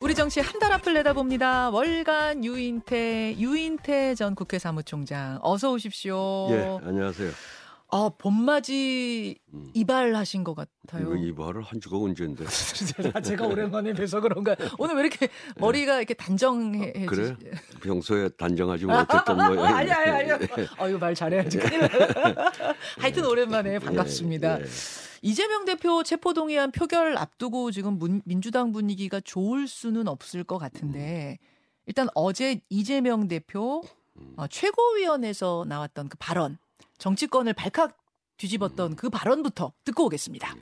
우리 정치 한 달 앞을 내다봅니다. 월간 유인태 유인태 전 국회 사무총장 어서 오십시오. 예, 안녕하세요. 아 봄맞이 음. 이발하신 것 같아요. 이거 이발을 한 주가 언제인데? 제가 오랜만에 뵈서 그런가. 오늘 왜 이렇게 머리가 이렇게 단정해? 아, 그래? 평소에 단정하지 못했던 뭐. 아니 아니 아니. 아유 말 잘해야지. 하여튼 오랜만에 반갑습니다. 예, 예. 이재명 대표 체포동의안 표결 앞두고 지금 문- 민주당 분위기가 좋을 수는 없을 것 같은데 일단 어제 이재명 대표 어, 최고위원회에서 나왔던 그 발언 정치권을 발칵 뒤집었던 그 발언부터 듣고 오겠습니다.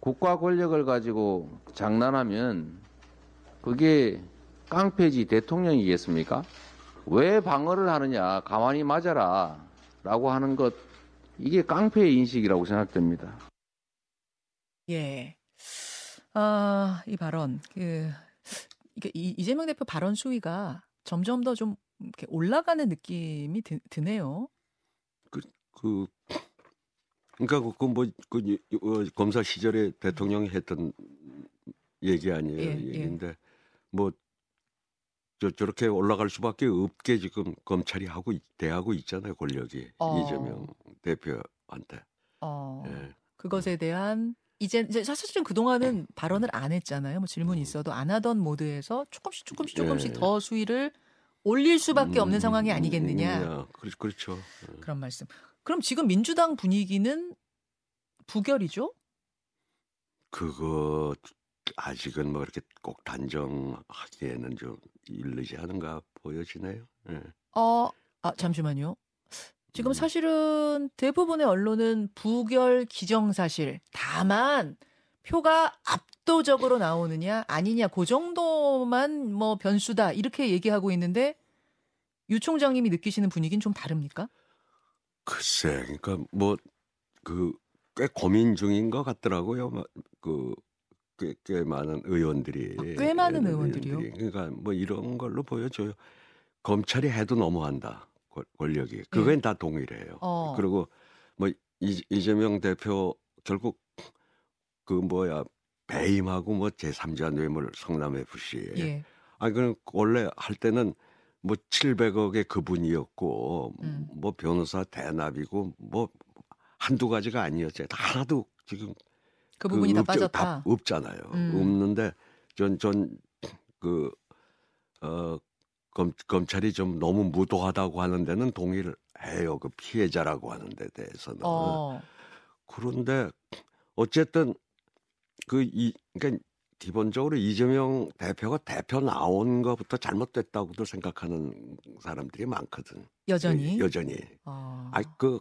국가 권력을 가지고 장난하면 그게 깡패지 대통령이겠습니까? 왜 방어를 하느냐, 가만히 맞아라, 라고 하는 것, 이게 깡패의 인식이라고 생각됩니다. 예. 아, 이 발언 그 이- 이재명 대표 발언 수위가 점점 더 좀 올라가는 느낌이 드, 드네요. 그 그러니까 그뭐 그, 어, 검사 시절에 대통령이 했던 얘기 아니에요. 예, 예. 얘기인데 뭐 저, 저렇게 올라갈 수밖에 없게 지금 검찰이 하고 있- 대하고 있잖아요 권력이 어. 이재명 대표한테. 어. 예. 그것에 대한 이제 이제 사실은 그 동안은 발언을 안 했잖아요. 뭐 질문이 있어도 안 하던 모드에서 조금씩 조금씩 조금씩 음. 예. 더 수위를 올릴 수밖에 없는 음, 상황이 음, 아니겠느냐 음, 그렇, 그렇죠. 예. 그런 말씀. 그럼 지금 민주당 분위기는 부결이죠? 그거 아직은 뭐 이렇게 꼭 단정하기에는 좀 이르지 않은가 보여지네요. 예. 어, 아 잠시만요. 지금 음. 사실은 대부분의 언론은 부결 기정사실. 다만 표가 압도적으로 나오느냐 아니냐 그 정도만 뭐 변수다 이렇게 얘기하고 있는데 유 총장님이 느끼시는 분위기는 좀 다릅니까? 글쎄, 그러니까 뭐 그 꽤 고민 중인 것 같더라고요. 마- 그 꽤, 꽤 많은 의원들이. 아, 꽤 많은 예, 의원들이요? 그러니까 뭐 이런 걸로 보여줘요. 검찰이 해도 너무한다. 권- 권력이. 그건 다 동일해요. 네. 어. 그리고 뭐 이, 이재명 대표 결국 그 뭐야 배임하고 뭐 제3자 뇌물 성남 FC에 예. 아니 그럼 원래 할 때는 뭐 700억의 그분이었고 음. 뭐 변호사 대납이고 뭐 한두 가지가 아니었죠. 다 하나도 지금 그 부분이 다 없죠. 빠졌다. 없잖아요. 음. 없는데 전 전 그 어, 검, 검찰이 좀 너무 무도하다고 하는 데는 동의를 해요. 그 피해자라고 하는 데 대해서는. 어. 그런데 어쨌든 그 이 그러니까 기본적으로 이재명 대표가 대표 나온 것부터 잘못됐다고도 생각하는 사람들이 많거든. 여전히. 여전히. 어. 아, 그,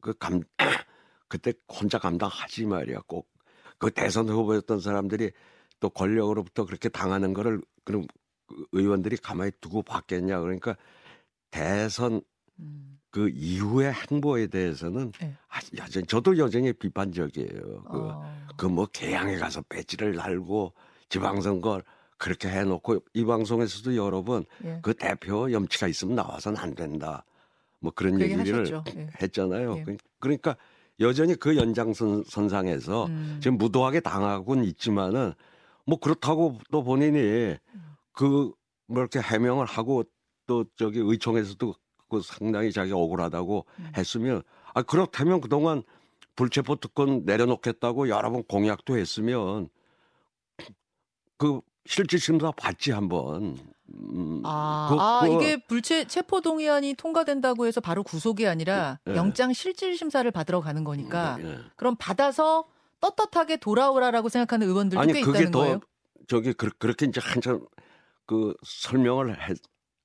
그 감, 그때 혼자 감당하지 말이야. 꼭 그 대선 후보였던 사람들이 또 권력으로부터 그렇게 당하는 거를 그럼 그 의원들이 가만히 두고 봤겠냐. 그러니까 대선 음. 그 이후의 행보에 대해서는 네. 아, 여전히 저도 여전히 비판적이에요. 그 어. 그뭐 개항에 가서 배지를 달고 지방선거 그렇게 해놓고 이 방송에서도 여러 번 예. 그 대표 염치가 있으면 나와서는 안 된다. 뭐 그런 그 얘기 얘기를. 예. 했잖아요. 예. 그- 그러니까 여전히 그 연장선 선상에서 음. 지금 무도하게 당하고는 있지만은 뭐 그렇다고 또 본인이 그 뭐 이렇게 해명을 하고 또 저기 의총에서도 그 상당히 자기 억울하다고 음. 했으면 아 그렇다면 그동안 불체포 특권 내려놓겠다고 여러 번 공약도 했으면 그 실질 심사 받지 한번. 음, 아, 그- 아 그거- 이게 불체 체포 동의안이 통과된다고 해서 바로 구속이 아니라 예. 영장 실질 심사를 받으러 가는 거니까 예. 그럼 받아서 떳떳하게 돌아오라라고 생각하는 의원들도 아니 꽤 그게 있다는 더 거예요. 저기 그, 그렇게 이제 한참 그 설명을 해,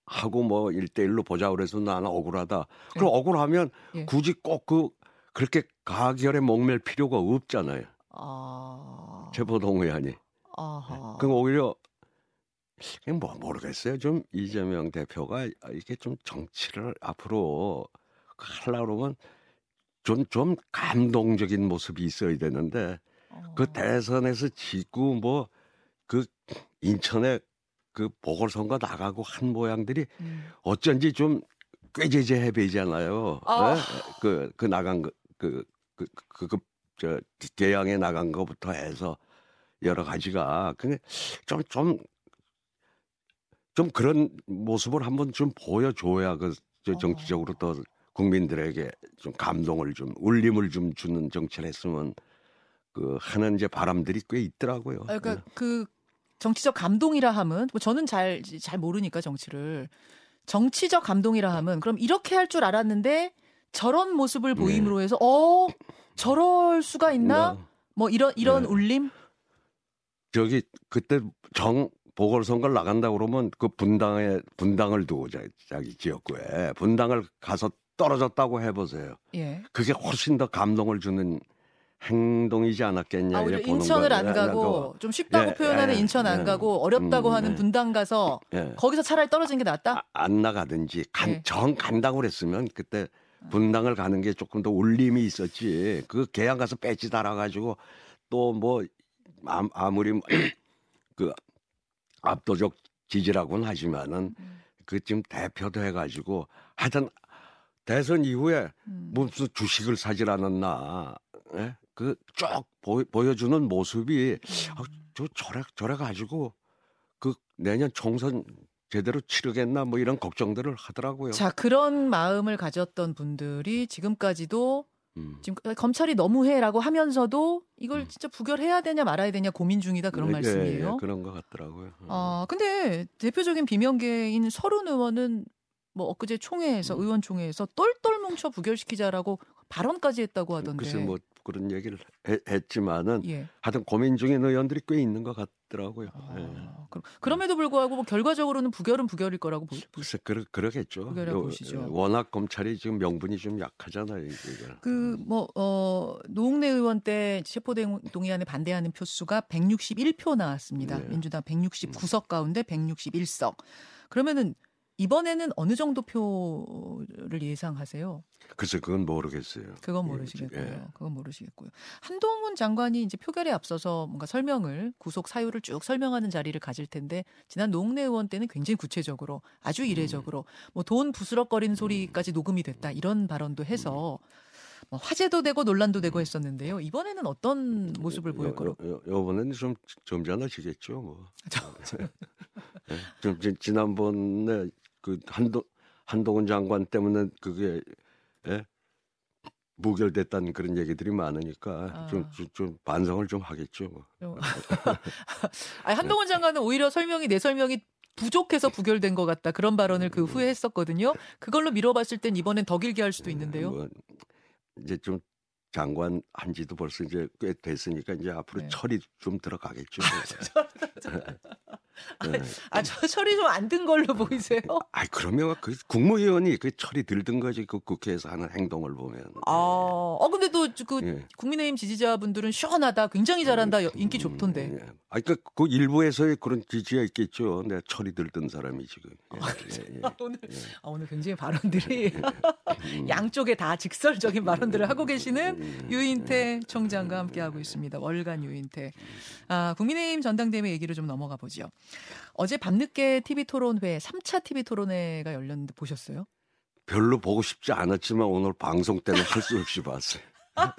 하고 뭐 일대일로 보자 그래서 나는 억울하다. 그럼 예. 억울하면 예. 굳이 꼭 그 그렇게 가결에 목맬 필요가 없잖아요. 아, 체포동의안이. 아하. 그 오히려 그냥 뭐 모르겠어요. 좀 이재명 대표가 이게 좀 정치를 앞으로 하려고 그러면 좀, 좀 감동적인 모습이 있어야 되는데 어. 그 대선에서 지고 뭐 그 인천에 그 보궐선거 나가고 한 모양들이 음. 어쩐지 좀 꾀죄죄해 보이잖아요. 아. 예? 그, 그 나간 거, 그, 그, 그, 그, 저, 개항에 나간 거부터 해서 여러 가지가. 근데 좀, 좀, 좀 그런 모습을 한번 좀 보여줘야 그저 어. 정치적으로 더 국민들에게 좀 감동을 좀 울림을 좀 주는 정치를 했으면 그 하는 이제 바람들이 꽤 있더라고요. 아, 그러니까 그 정치적 감동이라 함은 뭐 저는 잘 잘 모르니까 정치를 정치적 감동이라 함은 그럼 이렇게 할 줄 알았는데 저런 모습을 보임으로 해서 어 저럴 수가 있나 네. 뭐 이런 이런 네. 울림 저기 그때 정 보궐선거를 나간다 그러면 그 분당에 분당을 두고 자- 자기 지역구에 분당을 가서 떨어졌다고 해보세요. 예. 그게 훨씬 더 감동을 주는 행동이지 않았겠냐. 아, 오히려 인천을. 안 가고 좀 쉽다고 예, 표현하는 예, 인천 안 예. 가고 어렵다고 음, 하는 네. 분당 가서 예. 거기서 차라리 떨어진 게 낫다. 아, 안 나가든지 간, 예. 정 간다고 그랬으면 그때 분당을 가는 게 조금 더 울림이 있었지. 그 개양 가서 배지 달아가지고 또 뭐 아무리 그 압도적 지지라고는 하지만은 음. 그 지금 대표도 해가지고 하여튼 대선 이후에 음. 무슨 주식을 사질 않았나. 예? 그 쭉 보여주는 모습이 음. 아, 저 저래 저래 가지고 그 내년 총선 제대로 치르겠나 뭐 이런 걱정들을 하더라고요. 자 그런 마음을 가졌던 분들이 지금까지도 음. 지금 검찰이 너무해라고 하면서도 이걸 음. 진짜 부결해야 되냐 말아야 되냐 고민 중이다 그런 예, 말씀이에요. 예, 그런 것 같더라고요. 아 근데 대표적인 비명계인 서른 의원은 뭐 엊그제 총회에서 음. 의원총회에서 똘똘 뭉쳐 부결시키자라고 발언까지 했다고 하던데. 글쎄 뭐 그런 얘기를 했, 지만은 예. 하여튼 고민 중인 의원들이 꽤 있는 것 같더라고요. 예. 아, 그럼 그럼에도 불구하고 뭐 결과적으로는 부결은 부결일 거라고 보, 보, 글쎄 그러, 그러겠죠. 요- 보시죠. 워낙 검찰이 지금 명분이 좀 약하잖아요. 그뭐 어, 노웅래 의원 때 체포동의안에 반대하는 표수가 161표 나왔습니다. 네. 민주당 169석 가운데 161석. 그러면은 이번에는 어느 정도 표를 예상하세요? 글쎄 그건 모르겠어요. 그건 예, 모르시겠고요. 예. 그건 모르시겠고요. 한동훈 장관이 이제 표결에 앞서서 뭔가 설명을 구속 사유를 쭉 설명하는 자리를 가질 텐데 지난 노웅래 의원 때는 굉장히 구체적으로 아주 이례적으로 뭐돈 부스럭거리는 소리까지 녹음이 됐다 이런 발언도 해서 뭐 화제도 되고 논란도 되고 했었는데요. 이번에는 어떤 모습을 보일 거로? 요번에는 좀 점잖아지겠죠. 뭐. 예. 좀 지- 지난번에 그 한도 한동훈 장관 때문에 그게 예? 무결됐다는 그런 얘기들이 많으니까 아. 좀, 반성을 좀 하겠죠. 뭐. 좀- 아니, 한동훈 장관은 오히려 설명이 내 설명이 부족해서 부결된 것 같다 그런 발언을 그 후에 했었거든요. 그걸로 미뤄봤을 땐 이번엔 더 길게 할 수도 있는데요. 뭐 이제 좀 장관 한지도 벌써 이제 꽤 됐으니까 이제 앞으로 네. 철이 좀 들어가겠죠. 네. 아, 저 철이 좀 안 든 걸로 보이세요? 아이 그러면 그 국무위원이 그 철이 들든 거지 그 국회에서 하는 행동을 보면. 아, 어 근데 또그 예. 국민의힘 지지자분들은 시원하다, 굉장히 잘한다, 여- 인기 음, 좋던데. 예. 아, 그러니까 그 일부에서의 그런 지지가 있겠죠. 내가 철이 들던 사람이 지금. 예, 예, 예. 아, 오늘 아, 오늘 굉장히 발언들이 음. 양쪽에 다 직설적인 발언들을 하고 계시는 음, 유인태 총장과 함께하고 있습니다. 월간 유인태. 아, 국민의힘 전당대회 얘기를 좀 넘어가 보죠. 어제 밤늦게 TV 토론회, 3차 TV 토론회가 열렸는데 보셨어요? 별로 보고 싶지 않았지만 오늘 방송 때는 할수 없이 봤어요. 아,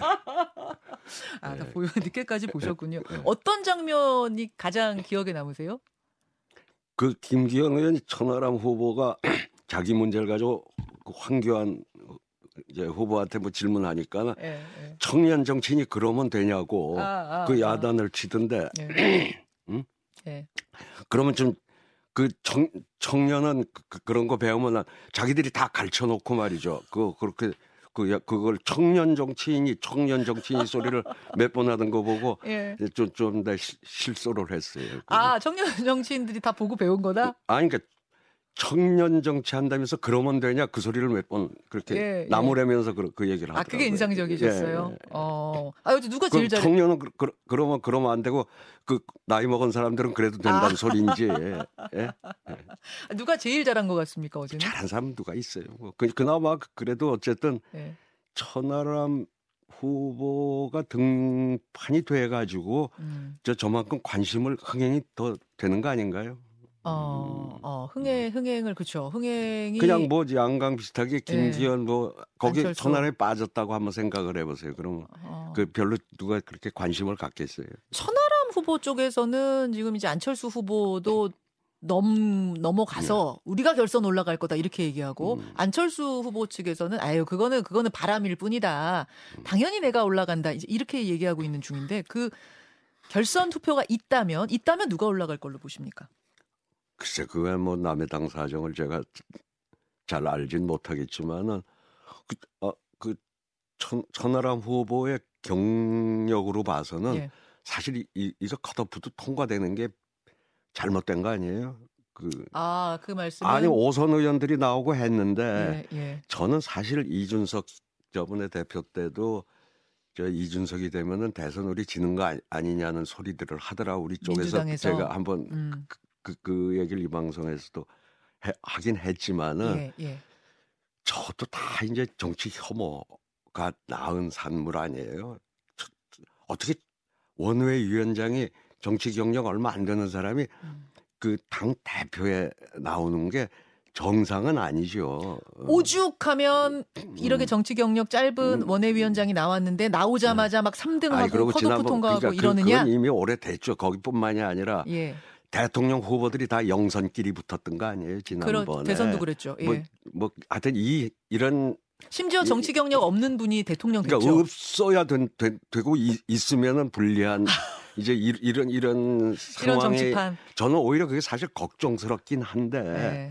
다 네. 보여 늦게까지 보셨군요. 네. 어떤 장면이 가장 기억에 남으세요? 그 김기현 의원이 천하람 후보가 자기 문제를 가지고 그 황교안 이제 후보한테 뭐 질문하니까 예, 예. 청년 정치인이 그러면 되냐고 아, 아, 그 아. 야단을 치던데 예. 응? 예. 그러면 좀그 청, 청년은 그, 그런 거 배우면 자기들이 다 가르쳐 놓고 말이죠. 그 그렇게 그 야- 그걸 청년 정치인이 청년 정치인 소리를 몇 번 하던 거 보고 예. 좀좀더 실소를 했어요. 아, 청년 정치인들이 다 보고 배운 거다? 아니 그러니까 청년 정치 한다면서 그러면 되냐 그 소리를 몇 번 그렇게 예, 예. 나무라면서 그, 그 얘기를 하더라고요. 아, 그게 인상적이셨어요. 예, 예. 어. 아, 누가 제일 그 잘해? 청년은 그, 그, 그러면 그러면 안 되고 그 나이 먹은 사람들은 그래도 된다는 아. 소리인지 예? 아, 누가 제일 잘한 것 같습니까, 어제는? 잘한 사람 누가 있어요. 뭐 그, 그나마 그래도 어쨌든 예. 천하람 후보가 등판이 돼가지고 음. 저 저만큼 관심을 흥행이 더 되는 거 아닌가요? 어, 어, 흥행, 흥행을, 그쵸. 흥행이. 그냥 뭐 양강 비슷하게 김기현 뭐 거기 안철수. 천하람에 빠졌다고 한번 생각을 해보세요. 그러면 어. 그 별로 누가 그렇게 관심을 갖겠어요. 천하람 후보 쪽에서는 지금 이제 안철수 후보도 넘 넘어가서 우리가 결선 올라갈 거다 이렇게 얘기하고 음. 안철수 후보 측에서는 아유 그거는 그거는 바람일 뿐이다. 음. 당연히 내가 올라간다. 이제 이렇게 얘기하고 있는 중인데 그 결선 투표가 있다면 있다면 누가 올라갈 걸로 보십니까? 글쎄 그게 뭐 남의 당 사정을 제가 잘 알진 못하겠지만은 그, 어, 그 천, 천하람 후보의 경력으로 봐서는 예. 사실 이, 이- 이거 컷오프도 통과되는 게 잘못된 거 아니에요? 그 아, 그 말씀은 아니 오선 의원들이 나오고 했는데 예, 예. 저는 사실 이준석 저번에 대표 때도 저 이준석이 되면은 대선 우리 지는 거 아니- 아니냐는 소리들을 하더라 우리 쪽에서 민주당에서? 제가 한번 음. 그, 그 얘기를 이 방송에서도 해- 하긴 했지만은 예, 예. 저도 다 이제 정치 혐오가 낳은 산물 아니에요. 저- 저- 어떻게 원외 위원장이 정치 경력 얼마 안 되는 사람이 음. 그당 대표에 나오는 게 정상은 아니죠. 어. 오죽하면 이렇게 정치 경력 짧은 음. 원외위원장이 나왔는데 나오자마자 막 3등하고 아니, 컷오프 통과하고 그러니까 그- 이러느냐? 그건 이미 오래됐죠. 거기뿐만이 아니라 예. 대통령 후보들이 다 영선끼리 붙었던 거 아니에요 지난번에. 그런 대선도 그랬죠. 예. 뭐, 뭐 하여튼 이 이런 심지어 정치 경력 없는 분이 대통령 됐죠. 그러니까 없어야 된, 되, 고 있 으면은 불리한 이제 이, 이런 이런 이런 상황에 정치판. 저는 오히려 그게 사실 걱정스럽긴 한데 예.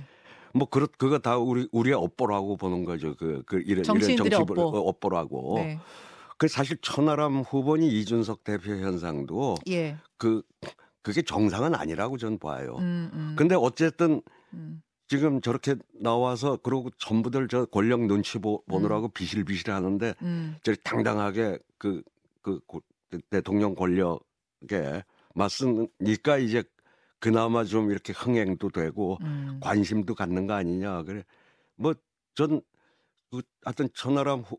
뭐 그렇 그거 다 우리 우리의 업보라고 보는 거죠. 그, 그 이런 정치인들의 이런 정치 업보. 업보라고. 네. 그 사실 천하람 후보니 이준석 대표 현상도 예. 그 그게 정상은 아니라고 저는 봐요. 음, 음, 근데 어쨌든 음. 지금 저렇게 나와서 그러고 전부들 저 권력 눈치 보, 보느라고 비실비실 하는데 음. 저 당당하게 그, 그 고- 대통령 권력에 맞서니까 이제 그나마 좀 이렇게 흥행도 되고 음. 관심도 갖는 거 아니냐 그래 뭐 전 그, 하여튼 천하람 후,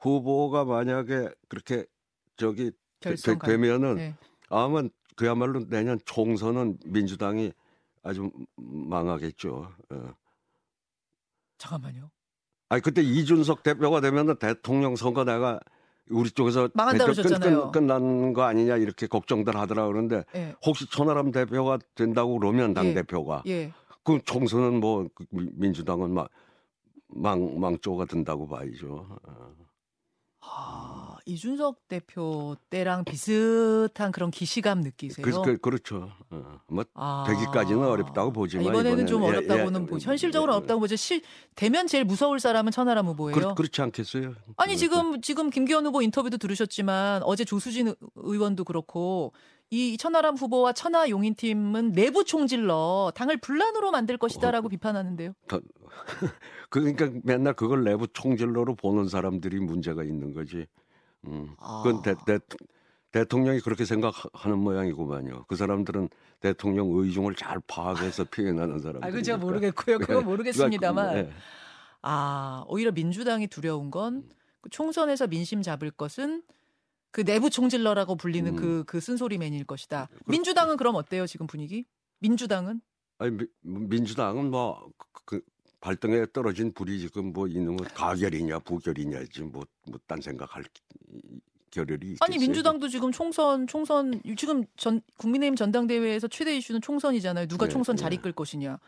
후보가 만약에 그렇게 저기 되, 결선 가- 되면은 네. 아마 그야말로 내년 총선은 민주당이 아주 망하겠죠. 어. 잠깐만요. 아니 그때 이준석 대표가 되면은 대통령 선거 내가 우리 쪽에서 대표 끝- 그러셨잖아요. 끝, 끝난 거 아니냐 이렇게 걱정들 하더라 그러는데 예. 혹시 천하람 대표가 된다고 그러면 당 예. 대표가 예. 그 총선은 뭐그 미- 민주당은 막 망 망조가 된다고 봐야죠. 어. 아, 이준석 대표 때랑 비슷한 그런 기시감 느끼세요? 그, 그, 그렇죠. 어. 뭐 아. 되기까지는 어렵다고 보지만 이번에는 좀 이번에는 예, 어렵다고는 예, 보죠. 현실적으로 예, 어렵다고 보죠. 실 되면 제일 무서울 사람은 천하람 후보예요. 그, 그렇지 않겠어요? 아니 그- 지금 지금 김기현 후보 인터뷰도 들으셨지만 어제 조수진 의- 의원도 그렇고 이 천하람 후보와 천하 용인팀은 내부 총질러 당을 분란으로 만들 어, 것이다라고 비판하는데요. 그러니까 맨날 그걸 내부 총질러로 보는 사람들이 문제가 있는 거지. 음. 그건 대, 대, 대통령이 그렇게 생각하는 모양이구만요. 그 사람들은 대통령 의중을 잘 파악해서 표현하는 사람들. 아, 그죠 모르겠고요. 그거 모르겠습니다만. 예. 아, 오히려 민주당이 두려운 건그 총선에서 민심 잡을 것은 그 내부 총질러라고 불리는 음. 그, 그 쓴소리 맨일 것이다. 민주당은 그럼 어때요, 지금 분위기? 민주당은? 아니 미- 민주당은 뭐그 발등에 떨어진 불이 지금 뭐 있는 건 가결이냐 부결이냐지 뭐뭐 딴 생각할 결혈이 있겠어요. 아니, 민주당도 지금 총선, 총선, 지금 전, 국민의힘 전당대회에서 최대 이슈는 총선이잖아요. 누가 네, 총선 잘 네. 이끌 것이냐.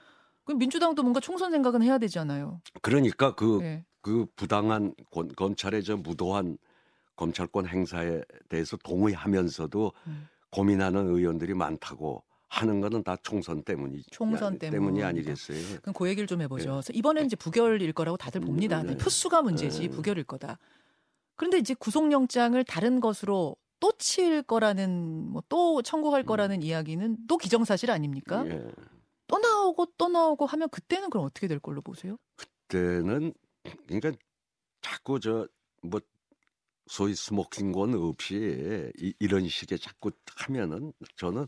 그럼 민주당도 뭔가 총선 생각은 해야 되잖아요. 그러니까 그 예. 그 부당한 권- 검찰의 저 무도한 검찰권 행사에 대해서 동의하면서도 음. 고민하는 의원들이 많다고 하는 거는 다 총선 때문이 총선 때문이 때문이다. 아니겠어요. 그럼 그 얘기를 좀 해보죠. 그래서 이번엔 이제 부결일 거라고 다들 봅니다. 네. 표수가 문제지 네. 부결일 거다. 그런데 이제 구속영장을 다른 것으로 또 칠 거라는 뭐 또 청구할 거라는 이야기는 또 기정사실 아닙니까? 음. 예. 또 나오고 또 나오고 하면 그때는 그럼 어떻게 될 걸로 보세요? 그때는 그러니까 자꾸 저뭐 소위 스모킹건 없이 이, 이런 식의 자꾸 하면은 저는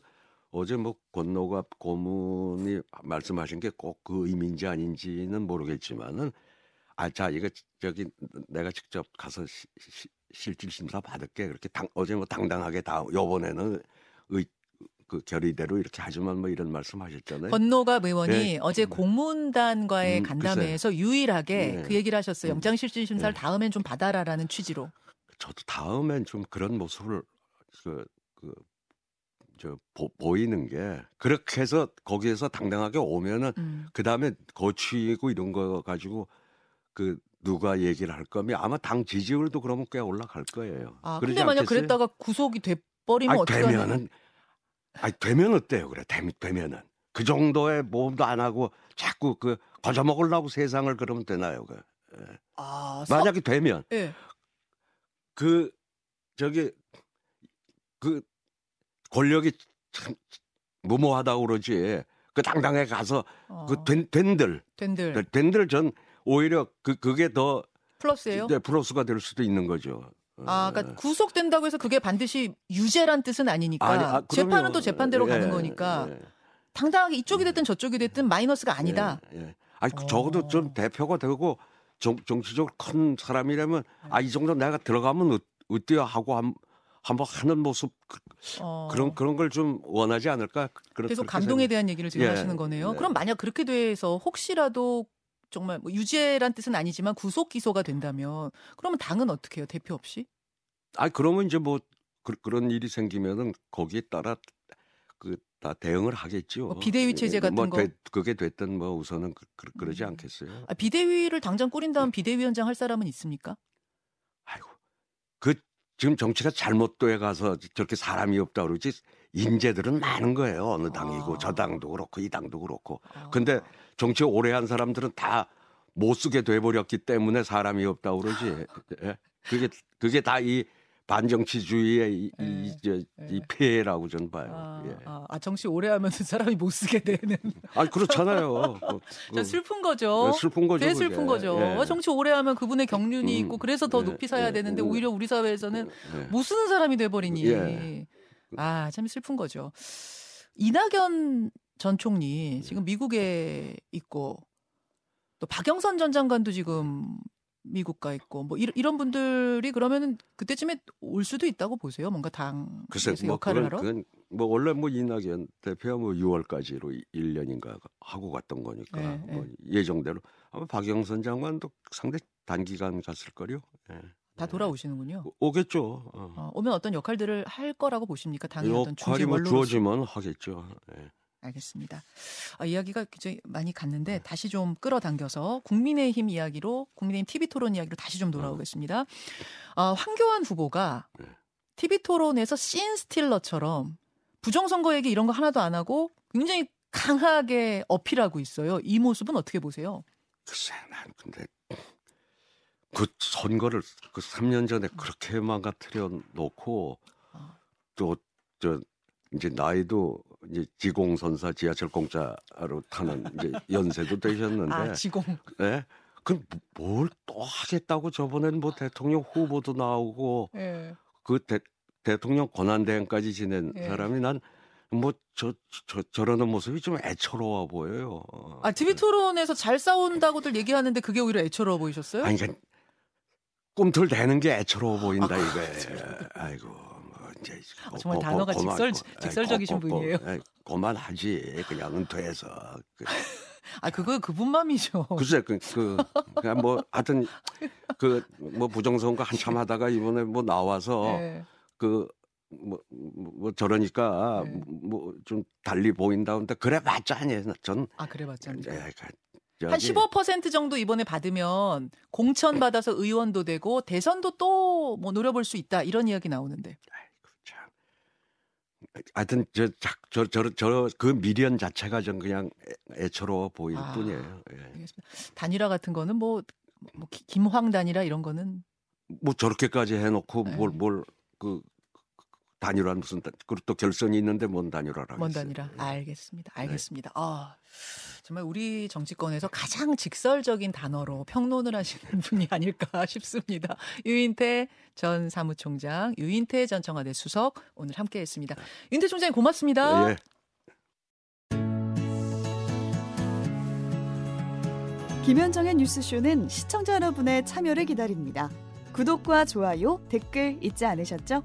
어제 뭐 권노갑 고문이 말씀하신 게 꼭 그 의미인지 아닌지는 모르겠지만은 아 자 이거 저기 내가 직접 가서 시, 시, 실질 심사 받을게 그렇게 당, 어제 뭐 당당하게 다 요번에는 의, 그 결의대로 이렇게 하지만 뭐 이런 말씀하셨잖아요. 권노갑 의원이 네. 어제 공문단과의 음, 간담회에서 유일하게 네. 그 얘기를 하셨어요. 음. 영장실질 심사를 네. 다음엔 좀 받아라라는 취지로. 저도 다음엔 좀 그런 모습을 그, 그 저 보, 이는게 그렇게 해서 거기에서 당당하게 오면은 음. 그 다음에 거취고 이런 거 가지고 그 누가 얘기를 할 거면 아마 당 지지율도 그러면 꽤 올라갈 거예요. 아, 근데 만약 않겠어요? 그랬다가 구속이 돼 버리면 아니, 어떡하냐? 되면은 아니 되면 어때요? 그래 되, 되면은 그 정도의 모험도 안 하고 자꾸 그 거저 먹으려고 세상을 그러면 되나요? 그 아, 서- 만약에 되면 예. 그 저기 그 권력이 참 무모하다고 그러지 그 당당에 가서 어, 그 된, 된들 된들 된들 전 오히려 그 그게 더 플러스예요? 네, 플러스가 될 수도 있는 거죠. 아, 그러니까 구속된다고 해서 그게 반드시 유죄란 뜻은 아니니까 아니, 아. 재판은 또 재판대로 예, 가는 거니까 예, 당당하게 이쪽이 됐든 저쪽이 됐든 마이너스가 아니다. 예, 예. 아니 그 어. 적어도 좀 대표가 되고 정, 정치적으로 큰 사람이라면 네. 아이 정도 내가 들어가면 어, 어때요 하고 한, 한번 하는 모습 그, 어. 런 그런 걸 좀 원하지 않을까? 그런 계속 감동에 생각- 대한 얘기를 지금 예, 하시는 거네요. 네. 그럼 만약 그렇게 돼서 혹시라도 정말 뭐 유죄란 뜻은 아니지만 구속 기소가 된다면 그러면 당은 어떻게 해요? 대표 없이? 아 그러면 이제 뭐 그, 런 일이 생기면은 거기에 따라 그 다 대응을 하겠죠. 뭐 비대위 체제 같은 뭐 거? 되- 그게 됐든 뭐 우선은 그, 그, 그러지 음. 않겠어요. 아, 비대위를 당장 꾸린 다음 비대위원장 할 사람은 있습니까? 지금 정치가 잘못돼 가서 저렇게 사람이 없다 그러지 인재들은 많은 거예요. 어느 당이고 아. 저 당도 그렇고 이 당도 그렇고. 아. 근데 정치 오래 한 사람들은 다 못 쓰게 돼 버렸기 때문에 사람이 없다 그러지. 예? 그게 그게 다 이 반정치주의의 이, 이, 예, 저, 예. 이 피해라고 저는 봐요. 아, 예. 아, 아, 정치 오래 하면 사람이 못 쓰게 되는. 아 그렇잖아요. 그, 자, 그, 슬픈 거죠. 슬픈 거죠. 되게 그게. 슬픈 거죠. 예. 정치 오래 하면 그분의 경륜이 음, 있고 그래서 더 예, 높이 사야 예, 되는데 음. 오히려 우리 사회에서는 예. 못 쓰는 사람이 돼버리니. 예. 아, 참 슬픈 거죠. 이낙연 전 총리 지금 미국에 있고 또 박영선 전 장관도 지금 미국 가 있고 뭐 이런, 이런 분들이 그러면은 그때쯤에 올 수도 있다고 보세요. 뭔가 당에서 글쎄 뭐 역할을 하러. 그건 뭐 원래 뭐 이낙연 대표가 뭐 6월까지로 1년인가 하고 갔던 거니까 예, 뭐 예정대로 아마 박영선 장관도 상당히 단기간 갔을 거요. 예. 다 돌아오시는군요. 오- 오겠죠. 어. 어, 오면 어떤 역할들을 할 거라고 보십니까? 당의 어떤 중재 역할이 뭐 주어지면 하겠죠. 예. 알겠습니다. 아, 이야기가 굉장히 많이 갔는데 다시 좀 끌어당겨서 국민의힘 이야기로 국민의힘 TV 토론 이야기로 다시 좀 돌아오겠습니다. 아, 황교안 후보가 네. TV 토론에서 씬 스틸러처럼 부정선거 얘기 이런 거 하나도 안 하고 굉장히 강하게 어필하고 있어요. 이 모습은 어떻게 보세요? 글쎄 난 근데 그 선거를 그 3년 전에 그렇게 망가뜨려 놓고 아. 또저 이제 나이도 이제 지공선사 지하철 공짜로 타는 이제 연세도 되셨는데 아, 지공. 예? 그뭘 또 하겠다고 저번에는 뭐 대통령 후보도 나오고 예. 그 대, 대통령 권한대행까지 지낸 예. 사람이 난 뭐저 저 저러는 모습이 좀 애처로워 보여요. 아, TV 토론에서 잘 싸운다고들 얘기하는데 그게 오히려 애처로워 보이셨어요? 아니 그러니까 꿈틀 대는 게 애처로워 보인다 아, 이거예요. 아이고 뭐 이제 아, 정말 고- 고- 단어가 고만- 직설- 고- 직설적이신 고- 고- 고- 분이에요. 에이, 그만하지 그냥 은퇴해서 그, 아, 그거 그분 맘이죠. 글쎄 그, 그 그냥 뭐 하여튼 그 뭐 부정선거 한참 하다가 이번에 뭐 나와서 예. 그 뭐, 뭐, 뭐 저러니까 네. 뭐좀 달리 보인다 근데 그래 봤자 아니에요 전 아, 그래 봤자. 이제 그한15% 정도 이번에 받으면 공천 받아서 의원도 되고 대선도 또 뭐 노려볼 수 있다 이런 이야기 나오는데. 참. 하여튼 저 저 저 저 그 미련 자체가 전 그냥 애- 애처로워 보일 아. 뿐이에요. 예. 알겠습니다. 단일화 같은 거는 뭐, 뭐 기- 김황 단일화 이런 거는 뭐 저렇게까지 해놓고 네. 뭘뭘 그 단일화 무슨 단- 그리고 또 결선이 있는데 뭔 단일화라. 먼 단일화. 알겠습니다. 알겠습니다. 아, 정말 우리 정치권에서 가장 직설적인 단어로 평론을 하시는 분이 아닐까 싶습니다. 유인태 전 사무총장, 유인태 전 청와대 수석 오늘 함께했습니다. 유인태 총장님 고맙습니다. 예. 김현정의 뉴스쇼는 시청자 여러분의 참여를 기다립니다. 구독과 좋아요, 댓글 잊지 않으셨죠?